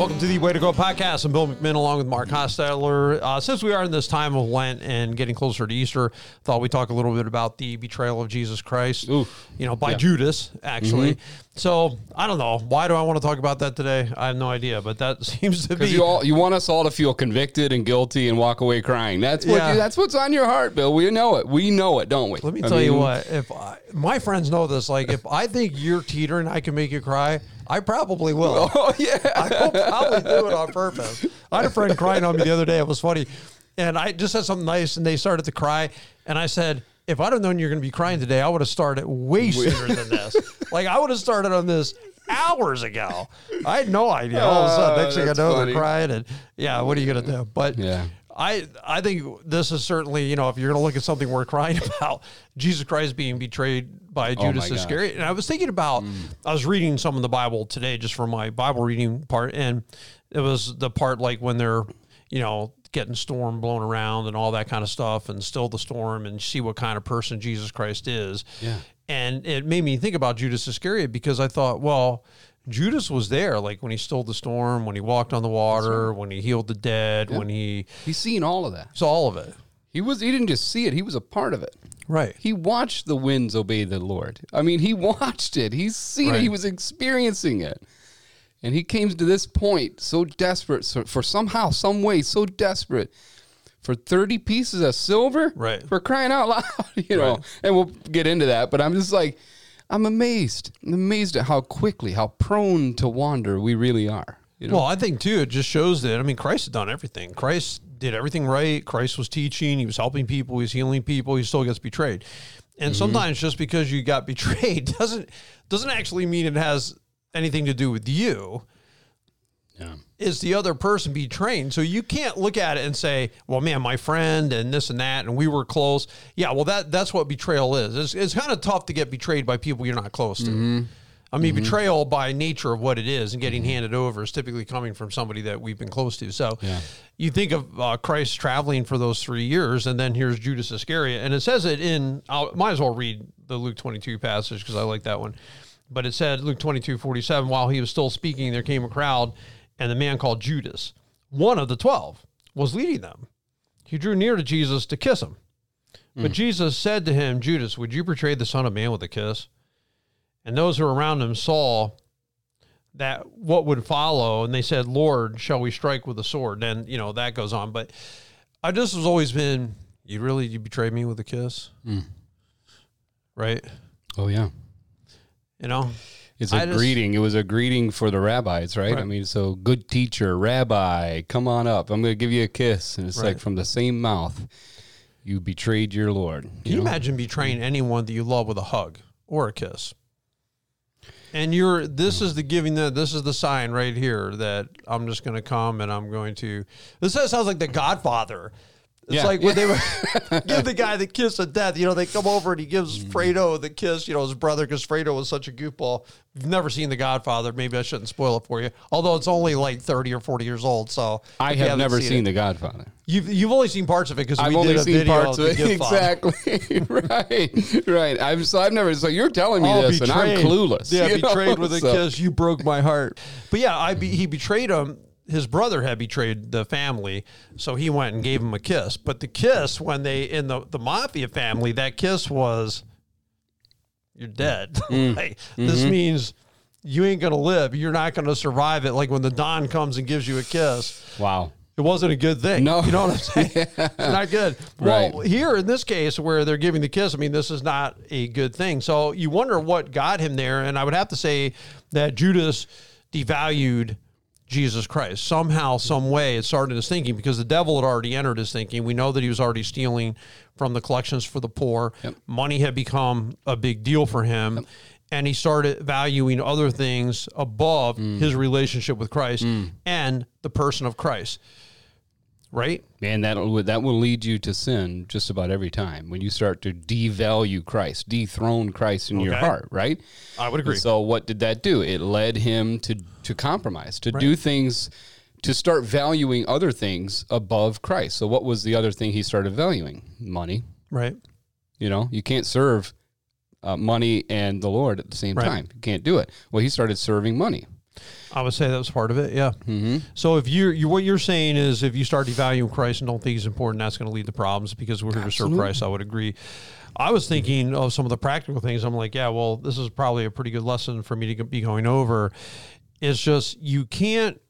Welcome to the Way to Go podcast. I'm Bill McMinn along with Mark Hostetler. Uh, since we are in this time of Lent and getting closer to Easter, thought we'd talk a little bit about the betrayal of Jesus Christ, Ooh. you know, by Yeah. Judas, actually. So I don't know. Why do I want to talk about that today? I have no idea, but that seems to be. You all you want us all to feel convicted and guilty and walk away crying. That's what Yeah. you, that's what's on your heart, Bill. We know it. We know it, don't we? Let me I tell you what. If I, my friends know this, like if I think you're teetering, I can make you cry. I probably will. Oh yeah. I will probably do it on purpose. I had a friend crying on me the other day. It was funny. And I just said something nice and they started to cry. And I said, if I'd have known you're going to be crying today, I would have started way sooner than this. Like I would have started on this hours ago. I had no idea. All of a sudden, next thing I ah, know, funny. they're crying. And yeah, what are you going to do? But Yeah. I, I think this is certainly, you know, if you're going to look at something worth crying about, Jesus Christ being betrayed by Oh Judas gosh. Iscariot. And I was thinking about, mm. I was reading some of the Bible today just for my Bible reading part. And it was the part like when they're, you know, getting storm blown around and all that kind of stuff and still the storm and see what kind of person Jesus Christ is. Yeah. And it made me think about Judas Iscariot because I thought, well, Judas was there, like when he stole the storm, when he walked on the water, when he healed the dead, when he He's seen all of that. saw all of it. He was he didn't just see it, he was a part of it. Right. He watched the winds obey the Lord. I mean, he watched it. He's seen it. He was experiencing it. And he came to this point so desperate so, for somehow, some way, so desperate for 30 pieces of silver. Right. For crying out loud, you know. Right. And we'll get into that. But I'm just like, I'm amazed. I'm amazed at how quickly, how prone to wander we really are. You know? Well, I think too, it just shows that I mean, Christ had done everything. Christ did everything right. Christ was teaching. He was helping people. He was healing people. He still gets betrayed. And mm-hmm. sometimes just because you got betrayed doesn't doesn't actually mean it has anything to do with you. yeah. Is the other person betraying? So you can't look at it and say, "Well, man, my friend and this and that, and we were close." Yeah, well, that that's what betrayal is. It's, it's kind of tough to get betrayed by people you're not close to. Mm-hmm. I mean, mm-hmm. betrayal by nature of what it is and getting mm-hmm. handed over is typically coming from somebody that we've been close to. So Yeah. you think of uh, Christ traveling for those three years, and then here's Judas Iscariot, and it says it in. I might as well read the Luke 22 passage because I like that one. But it said Luke 22, 47, while he was still speaking, there came a crowd, and the man called Judas, one of the twelve, was leading them. He drew near to Jesus to kiss him. But hmm. Jesus said to him, Judas, would you betray the Son of Man with a kiss? And those who were around him saw that what would follow, and they said, Lord, shall we strike with a sword? And, you know, that goes on. But I just has always been, you really, you betrayed me with a kiss? Hmm. Right? Oh, yeah. You know? It's a I just- greeting. It was a greeting for the rabbis, right? I mean, so good teacher, rabbi, come on up. I'm going to give you a kiss. And it's Right. like from the same mouth, you betrayed your Lord. Can you imagine betraying anyone that you love with a hug or a kiss? And you're this is the giving the this is the sign right here that I'm just going to come and I'm going to. This sounds like the Godfather. It's Yeah. like when they would give the guy the kiss of death. You know, they come over and he gives Mm. Fredo the kiss. You know, his brother because Fredo was such a goofball. You've never seen the Godfather. Maybe I shouldn't spoil it for you. Although it's only like 30 or 40 years old. So I have never seen, it- The Godfather. You've you've only seen parts of it because I've only seen parts of it. Exactly. right. Right. I've, so I've never, so you're telling me Oh, this and I'm clueless. Yeah, you know? betrayed with a So- kiss. You broke my heart. But yeah, I be, he betrayed him. His brother had betrayed the family, so he went and gave him a kiss. But the kiss, when they in the the mafia family, that kiss was, "You're dead." Mm. like, This Mm-hmm. means you ain't gonna live. You're not gonna survive it. Like when the don comes and gives you a kiss, Wow. it wasn't a good thing. No. You know what I'm saying? It's not good. Well, Right. here in this case where they're giving the kiss, I mean, this is not a good thing. So you wonder what got him there. And I would have to say that Judas devalued Jesus Christ. Somehow, some way, it started his thinking because the devil had already entered his thinking. We know that he was already stealing from the collections for the poor. Money had become a big deal for him. And he started valuing other things above mm. his relationship with Christ mm. and the person of Christ right? And that will that will lead you to sin just about every time when you start to devalue Christ, dethrone Christ in your heart, right? I would agree. So what did that do? It led him to to compromise, to do things, to start valuing other things above Christ. So what was the other thing he started valuing? Money. right. You know, you can't serve uh, money and the Lord at the same Right. time. You can't do it. Well, he started serving money. I would say that was part of it. Yeah. Mm-hmm. So if you're, you what you're saying is if you start devaluing Christ and don't think he's important, that's going to lead to problems because we're here to serve. Christ. I would agree. I was thinking of some of the practical things. I'm like, yeah, well, this is probably a pretty good lesson for me to be going over. It's just you can't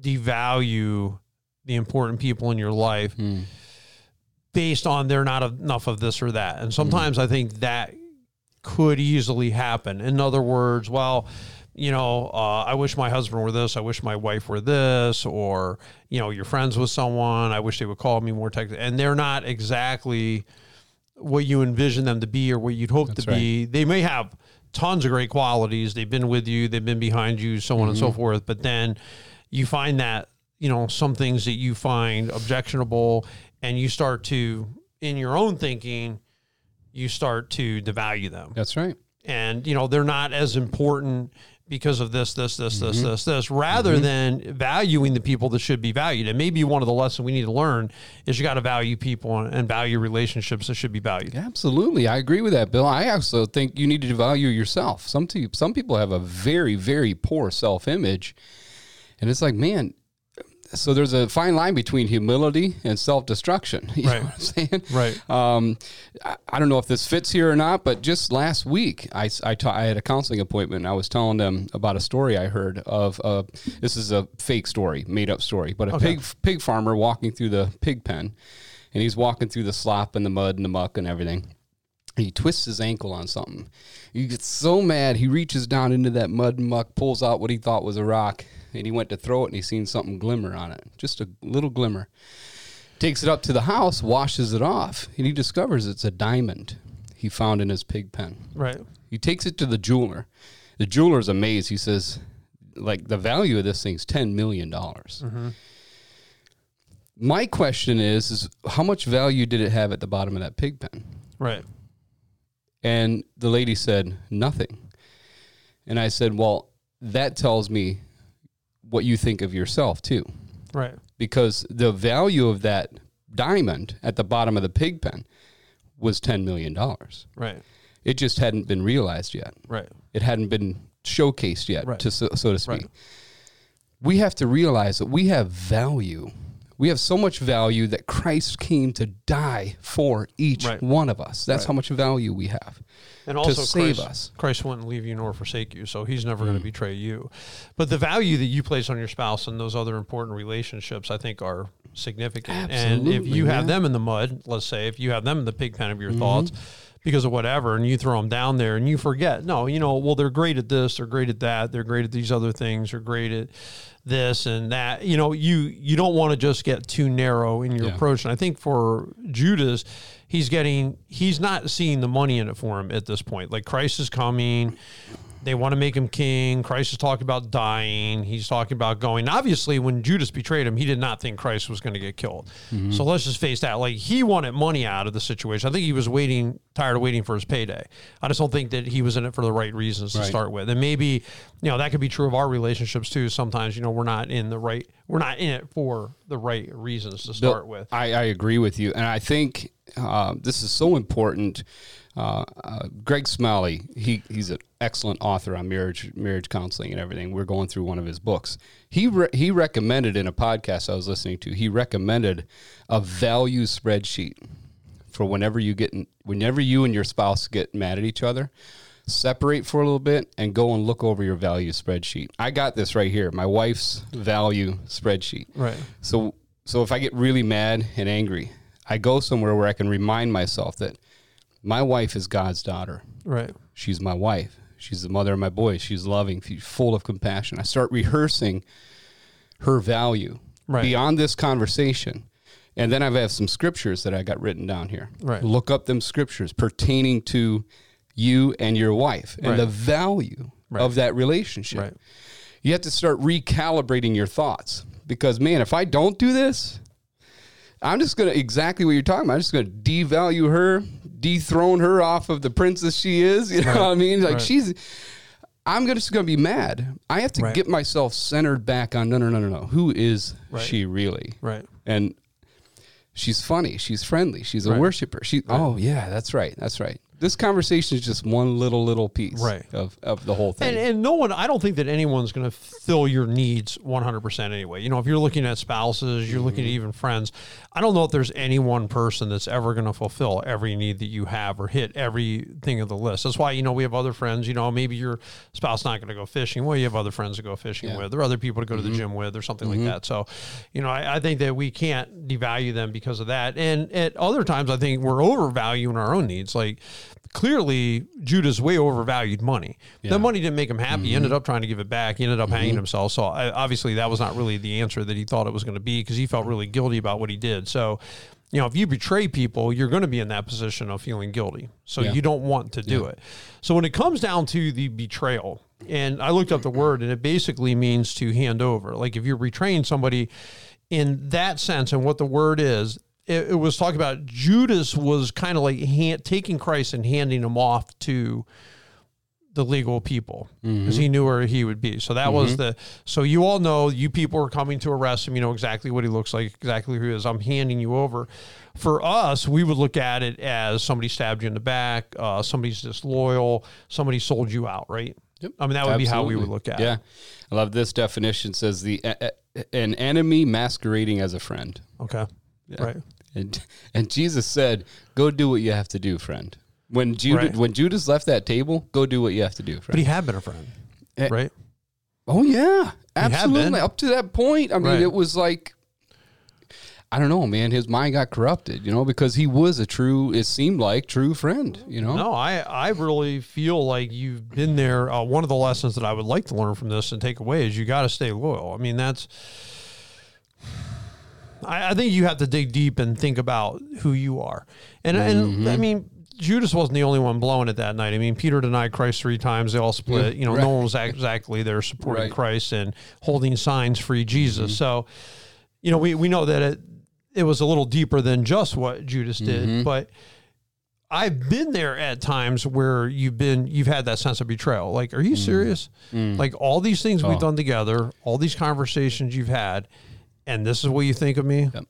devalue the important people in your life Hmm. based on they're not enough of this or that. And sometimes I think that could easily happen. In other words, well, you know, uh, I wish my husband were this. I wish my wife were this. Or, you know, you're friends with someone. I wish they would call me more tech. And they're not exactly what you envision them to be or what you'd hope to be. They may have tons of great qualities. They've been with you, they've been behind you, so on and so forth. But then you find that, you know, some things that you find objectionable and you start to, in your own thinking, you start to devalue them. That's right. And, you know, they're not as important because of this, this, this, this, mm-hmm. this, this, rather mm-hmm. than valuing the people that should be valued. And maybe one of the lessons we need to learn is you got to value people and, and value relationships that should be valued. Absolutely, I agree with that, Bill. I also think you need to value yourself. Some te- some people have a very very poor self image, and it's like, man. So there's a fine line between humility and self destruction. You Right. know what I'm saying? Right. Um, I, I don't know if this fits here or not, but just last week, I, I ta- I had a counseling appointment. And I was telling them about a story I heard of. Uh, this is a fake story, made up story, but a Okay. pig pig farmer walking through the pig pen, and he's walking through the slop and the mud and the muck and everything. He twists his ankle on something. He gets so mad, he reaches down into that mud and muck, pulls out what he thought was a rock, and he went to throw it, and he seen something glimmer on it, just a little glimmer takes it up to the house, washes it off, and he discovers it's a diamond he found in his pig pen. Right. He takes it to the jeweler. The jeweler's amazed. He says, like, the value of this thing's $10 million. dollars mm-hmm. My question is, is how much value did it have at the bottom of that pig pen? Right. And the lady said, nothing. And I said, well, that tells me what you think of yourself, too Right. because the value of that diamond at the bottom of the pig pen was $10 million. Right. It just hadn't been realized yet. Right. It hadn't been showcased yet, Right. to so, so to speak. Right. We have to realize that we have value. We have so much value that Christ came to die for each Right. one of us. That's how much value we have. And also, save Christ, us. Christ wouldn't leave you nor forsake you, so He's never going to mm. betray you. But the value that you place on your spouse and those other important relationships, I think, are significant. Absolutely, and if you have them in the mud, let's say, if you have them in the pig pen of your mm-hmm. thoughts because of whatever, and you throw them down there and you forget, no, you know, well, they're great at this, they're great at that, they're great at these other things, they're great at this and that. You know, you you don't want to just get too narrow in your Yeah. approach. And I think for Judas, he's getting he's not seeing the money in it for him at this point. Like Christ is coming. They want to make him king. Christ is talking about dying. He's talking about going. Obviously, when Judas betrayed him, he did not think Christ was going to get killed. Mm-hmm. So let's just face that. Like he wanted money out of the situation. I think he was waiting, tired of waiting for his payday. I just don't think that he was in it for the right reasons to Right. start with. And maybe, you know, that could be true of our relationships too. Sometimes, you know, we're not in the right, we're not in it for the right reasons to start with. I, I agree with you, and I think uh, this is so important. Uh, uh, Greg Smalley, he, he's an excellent author on marriage marriage counseling and everything. We're going through one of his books. He re- he recommended in a podcast I was listening to. He recommended a value spreadsheet for whenever you get in, whenever you and your spouse get mad at each other. Separate for a little bit and go and look over your value spreadsheet. I got this right here, my wife's value spreadsheet. Right. So so if I get really mad and angry, I go somewhere where I can remind myself that my wife is God's daughter. Right. She's my wife. She's the mother of my boys. She's loving. She's full of compassion. I start rehearsing her value Right. beyond this conversation. And then I have some scriptures that I got written down here. Right. Look up them scriptures pertaining to you and your wife and Right. the value Right. of that relationship Right. you have to start recalibrating your thoughts because man if i don't do this I'm just gonna exactly what you're talking about. I'm just gonna devalue her, dethrone her off of the princess she is. You know what I mean? Like she's. I'm gonna- just gonna be mad. I have to get myself centered back on no, no, no, no, no. Who is she really? Right. And she's funny. She's friendly. She's a worshiper. She. Oh yeah, that's right. That's right. This conversation is just one little little piece Right. of of the whole thing. And, and no one, I don't think that anyone's going to fill your needs 100% anyway. You know, if you're looking at spouses, you're looking at mm-hmm. even friends, I don't know if there's any one person that's ever going to fulfill every need that you have or hit everything of the list. That's why, you know, we have other friends, you know, maybe your spouse not going to go fishing. Well, you have other friends to go fishing Yeah. with or other people to go to the mm-hmm. gym with or something like mm-hmm. that. So, you know, I, I think that we can't devalue them because of that. And at other times, I think we're overvaluing our own needs. Like, clearly Judas way overvalued money. Yeah. That money didn't make him happy. He ended mm-hmm. up trying to give it back. He ended up hanging mm-hmm. himself. So I, obviously that was not really the answer that he thought it was going to be because he felt really guilty about what he did. So, you know, if you betray people, you're going to be in that position of feeling guilty. So Yeah. you don't want to do it. So when it comes down to the betrayal, and I looked up the word and it basically means to hand over. Like if you're betraying somebody in that sense and what the word is, it, it was talking about Judas was kind of like hand, taking Christ and handing him off to the legal people because he knew where he would be. So that was the. So you all know you people are coming to arrest him. You know exactly what he looks like, exactly who he is. I'm handing you over. For us, we would look at it as somebody stabbed you in the back, uh, somebody's disloyal, somebody sold you out, right? Yep. I mean that would be how we would look at yeah. it. I love this definition says the an enemy masquerading as a friend. Okay. Right. And and Jesus said, "Go do what you have to do, friend." When Judas Right. when Judas left that table, go do what you have to do, friend. But he had been a friend, Eh, right? oh yeah, absolutely. Up to that point, I mean, Right. it was like I don't know, man. His mind got corrupted, you know, because he was a true. It seemed like true friend, you know. No, I, I really feel like you've been there. Uh, one of the lessons that I would like to learn from this and take away is you got to stay loyal. I mean, that's. I, I think you have to dig deep and think about who you are, and and mm-hmm. I mean Judas wasn't the only one blowing it that night. I mean Peter denied Christ three times. They all split. Mm, you know, right. no one was exactly there supporting Right. Christ and holding signs free Jesus. Mm-hmm. So, you know, we we know that it it was a little deeper than just what Judas did, mm-hmm. but. I've been there at times where you've been you've had that sense of betrayal. Like, are you mm. serious? Mm. Like all these things we've Oh. done together, all these conversations you've had, and this is what you think of me. Yep.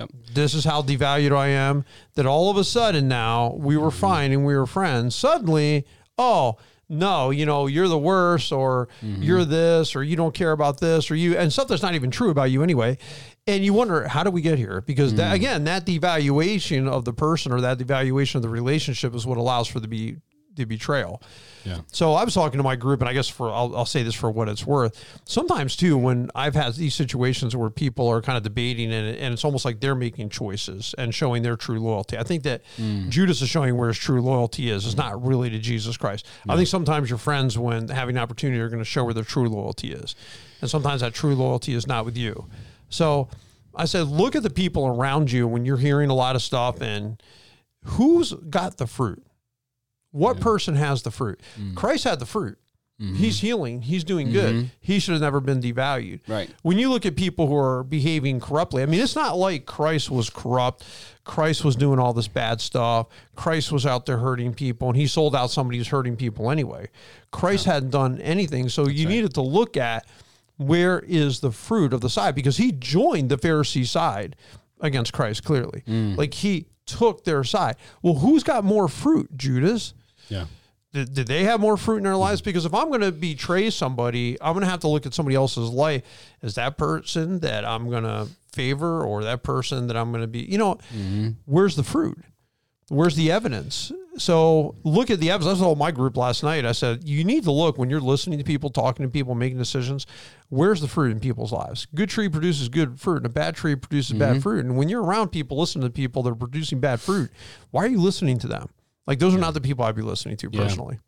Yep. This is how devalued I am. That all of a sudden now we were fine and we were friends. Suddenly, oh no, you know you're the worst, or mm-hmm. you're this, or you don't care about this, or you and stuff that's not even true about you anyway. And you wonder how did we get here? Because that, mm. again, that devaluation of the person or that devaluation of the relationship is what allows for the be the betrayal. Yeah. So I was talking to my group, and I guess for I'll, I'll say this for what it's worth. Sometimes too, when I've had these situations where people are kind of debating, and, and it's almost like they're making choices and showing their true loyalty. I think that mm. Judas is showing where his true loyalty is. It's not really to Jesus Christ. I think sometimes your friends, when having an opportunity, are going to show where their true loyalty is, and sometimes that true loyalty is not with you. So I said, look at the people around you when you're hearing a lot of stuff, and who's got the fruit. What person has the fruit? Mm. Christ had the fruit. Mm-hmm. He's healing. He's doing good. Mm-hmm. He should have never been devalued. Right. When you look at people who are behaving corruptly, I mean, it's not like Christ was corrupt. Christ was doing all this bad stuff. Christ was out there hurting people, and he sold out somebody who's hurting people anyway. Christ hadn't done anything. So you needed to look at where is the fruit of the side because he joined the Pharisee side against Christ, clearly. Mm. Like he took their side. Well, who's got more fruit, Judas? Yeah. Did, did they have more fruit in their lives? Because if I'm going to betray somebody, I'm going to have to look at somebody else's life. Is that person that I'm going to favor or that person that I'm going to be, you know, mm-hmm. where's the fruit? Where's the evidence? So look at the evidence. I told my group last night. I said, you need to look when you're listening to people, talking to people, making decisions. Where's the fruit in people's lives? Good tree produces good fruit, and a bad tree produces bad mm-hmm. fruit. And when you're around people, listening to people that are producing bad fruit, why are you listening to them? Like those are not the people I'd be listening to personally.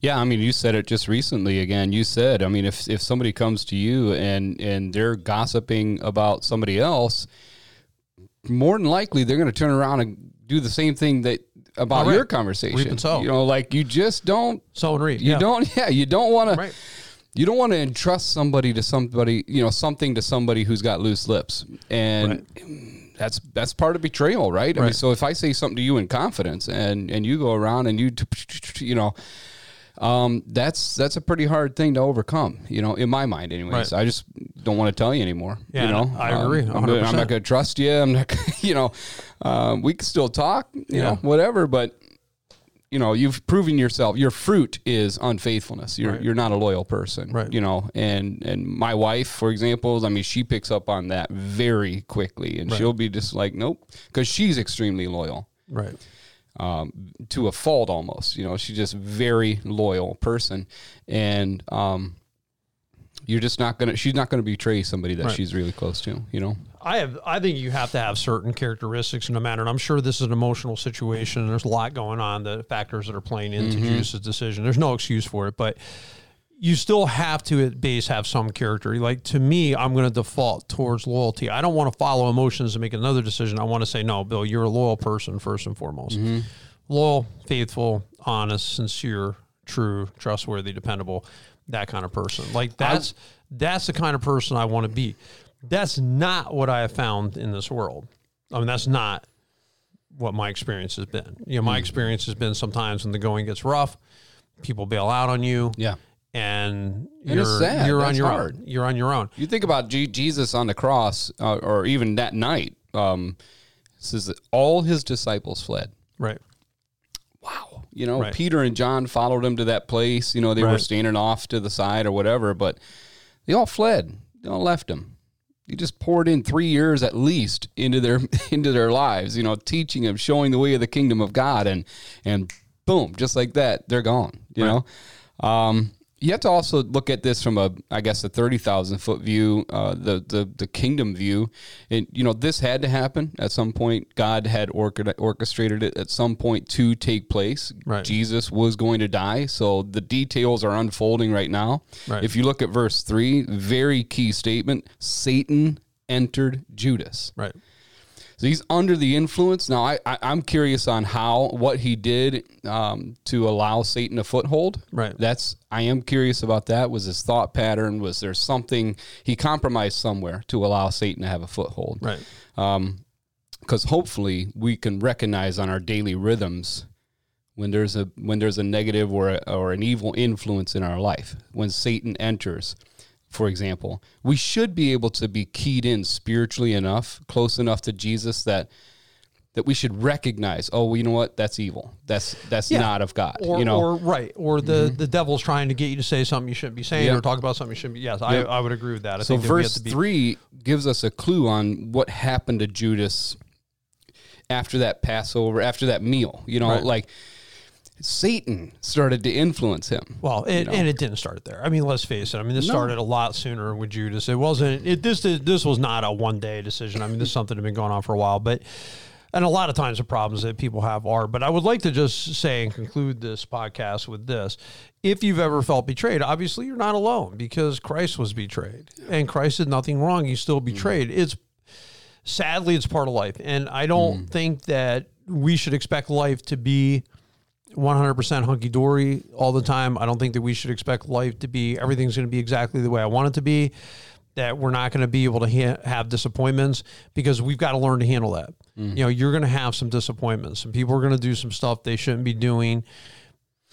Yeah, I mean, you said it just recently. Again, you said, I mean, if if somebody comes to you and and they're gossiping about somebody else, more than likely they're going to turn around and do the same thing that about Correct. your conversation. Reap and sow. You know, like you just don't So and reap. you yeah. don't yeah you don't want to you don't want to entrust somebody to somebody, you know, something to somebody who's got loose lips, and that's that's part of betrayal, right? I mean, Right. so if I say something to you in confidence, and and you go around and you, you know. Um, that's that's a pretty hard thing to overcome, you know, in my mind, anyways. Right. I just don't want to tell you anymore. Yeah, you know, I agree, Um, I'm, I'm not going to trust you. I'm not, gonna- you know, um, we can still talk, you Yeah. know, whatever, but you know, you've proven yourself. Your fruit is unfaithfulness. You're Right. you're not a loyal person, Right. You know, and and my wife, for example, I mean, she picks up on that very quickly, and Right. she'll be just like, nope, because she's extremely loyal Right. um, to a fault almost. You know, she's just very loyal person, and um, you're just not gonna. She's not gonna betray somebody that Right. she's really close to. You know. I have. I think you have to have certain characteristics in a matter, and I'm sure this is an emotional situation. And there's a lot going on, the factors that are playing into mm-hmm. Judas' decision. There's no excuse for it, but you still have to at base have some character. Like to me, I'm going to default towards loyalty. I don't want to follow emotions and make another decision. I want to say, no, Bill, you're a loyal person first and foremost. Mm-hmm. Loyal, faithful, honest, sincere, true, trustworthy, dependable, that kind of person. Like that's that's the kind of person I want to be. That's not what I have found in this world. I mean, that's not what my experience has been. You know, my experience has been sometimes when the going gets rough, people bail out on you, Yeah. and And you're you're on your hard. own. You're on your own. You think about G- Jesus on the cross, uh, or even that night. Um, says that all his disciples fled. Right. Wow. You know, Right. Peter and John followed him to that place. You know, they were standing off to the side or whatever, but they all fled. They all left him. He just poured in three years at least into their into their lives. You know, teaching them, showing the way of the kingdom of God, and and boom, just like that, they're gone. You know. Um, you have to also look at this from a, I guess, a thirty thousand foot view, uh, the the the kingdom view. And you know, this had to happen at some point. God had orchestrated it at some point to take place. Right. Jesus was going to die, so the details are unfolding right now. Right. If you look at verse three, very key statement: Satan entered Judas. Right. So he's under the influence. Now, I, I, I'm curious on how, what he did um, to allow Satan a foothold. Right. That's, I am curious about that. Was his thought pattern? Was there something, he compromised somewhere to allow Satan to have a foothold? Right. Because hopefully we can recognize on our daily rhythms when there's a, when there's a negative or, a, or an evil influence in our life, when Satan enters for example, we should be able to be keyed in spiritually enough, close enough to Jesus that that we should recognize, oh, well, you know what? That's evil. That's that's Yeah. not of God. Or, you know, or right, or the mm-hmm. the devil's trying to get you to say something you shouldn't be saying, Yep. or talk about something you shouldn't be. Yes, Yep. I, I would agree with that. I so that verse be, three gives us a clue on what happened to Judas after that Passover, after that meal. You know, Right. like Satan started to influence him. Well, it, know? and it didn't start there. I mean, let's face it. I mean, this No. started a lot sooner with Judas. It wasn't. It this this was not a one day decision. I mean, this is something that had been going on for a while. But and a lot of times the problems that people have are. But I would like to just say and conclude this podcast with this: If you've ever felt betrayed, obviously you're not alone because Christ was betrayed, and Christ did nothing wrong. He's still mm. betrayed. It's sadly it's part of life, and I don't mm. think that we should expect life to be 100% hunky dory all the time. I don't think that we should expect life to be everything's going to be exactly the way I want it to be. That we're not going to be able to ha- have disappointments because we've got to learn to handle that. Mm-hmm. You know, you're going to have some disappointments. Some people are going to do some stuff they shouldn't be doing,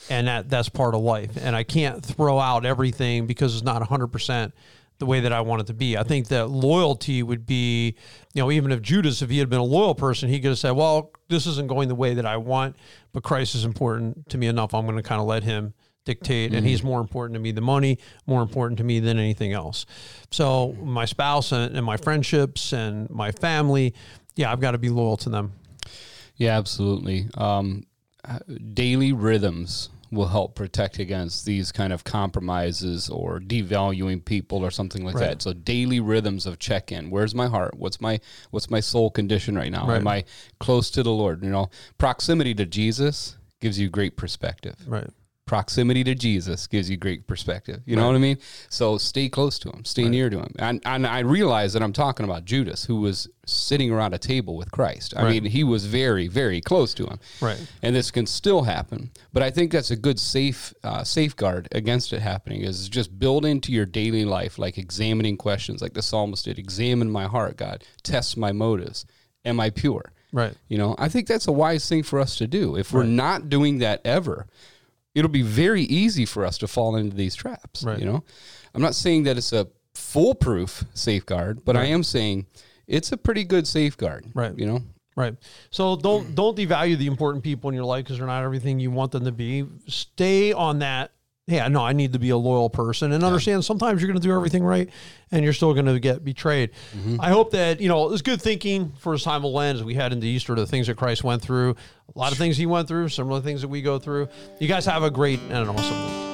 and that that's part of life. And I can't throw out everything because it's not 100 percent the way that I want it to be. I think that loyalty would be, you know, even if Judas, if he had been a loyal person, he could have said, well, this isn't going the way that I want, but Christ is important to me enough. I'm going to kind of let him dictate, and he's more important to me than money, more important to me than anything else. So my spouse and, and my friendships and my family, yeah, I've got to be loyal to them. Yeah, absolutely. Um, uh, daily rhythms will help protect against these kind of compromises or devaluing people or something like Right. that. So daily rhythms of check in. Where's my heart? What's my what's my soul condition right now? Right. Am I close to the Lord? You know, proximity to Jesus gives you great perspective. Right. Proximity to Jesus gives you great perspective. You know what I mean? So stay close to him, stay near to him. And, and I realize that I'm talking about Judas, who was sitting around a table with Christ. I Right. mean, he was very, very close to him. Right. And this can still happen. But I think that's a good safe uh, safeguard against it happening is just build into your daily life, like examining questions like the psalmist did. Examine my heart, God. Test my motives. Am I pure? Right. You know, I think that's a wise thing for us to do. If we're not doing that ever, it'll be very easy for us to fall into these traps. Right. You know, I'm not saying that it's a foolproof safeguard, but I am saying it's a pretty good safeguard. Right. You know, Right. So don't don't devalue the important people in your life because they're not everything you want them to be. Stay on that. Yeah, no, I need to be a loyal person and understand sometimes you're going to do everything right and you're still going to get betrayed. Mm-hmm. I hope that, you know, it's good thinking for as time will end as we head into Easter, the things that Christ went through, a lot of things he went through, similar things that we go through. You guys have a great and an awesome week.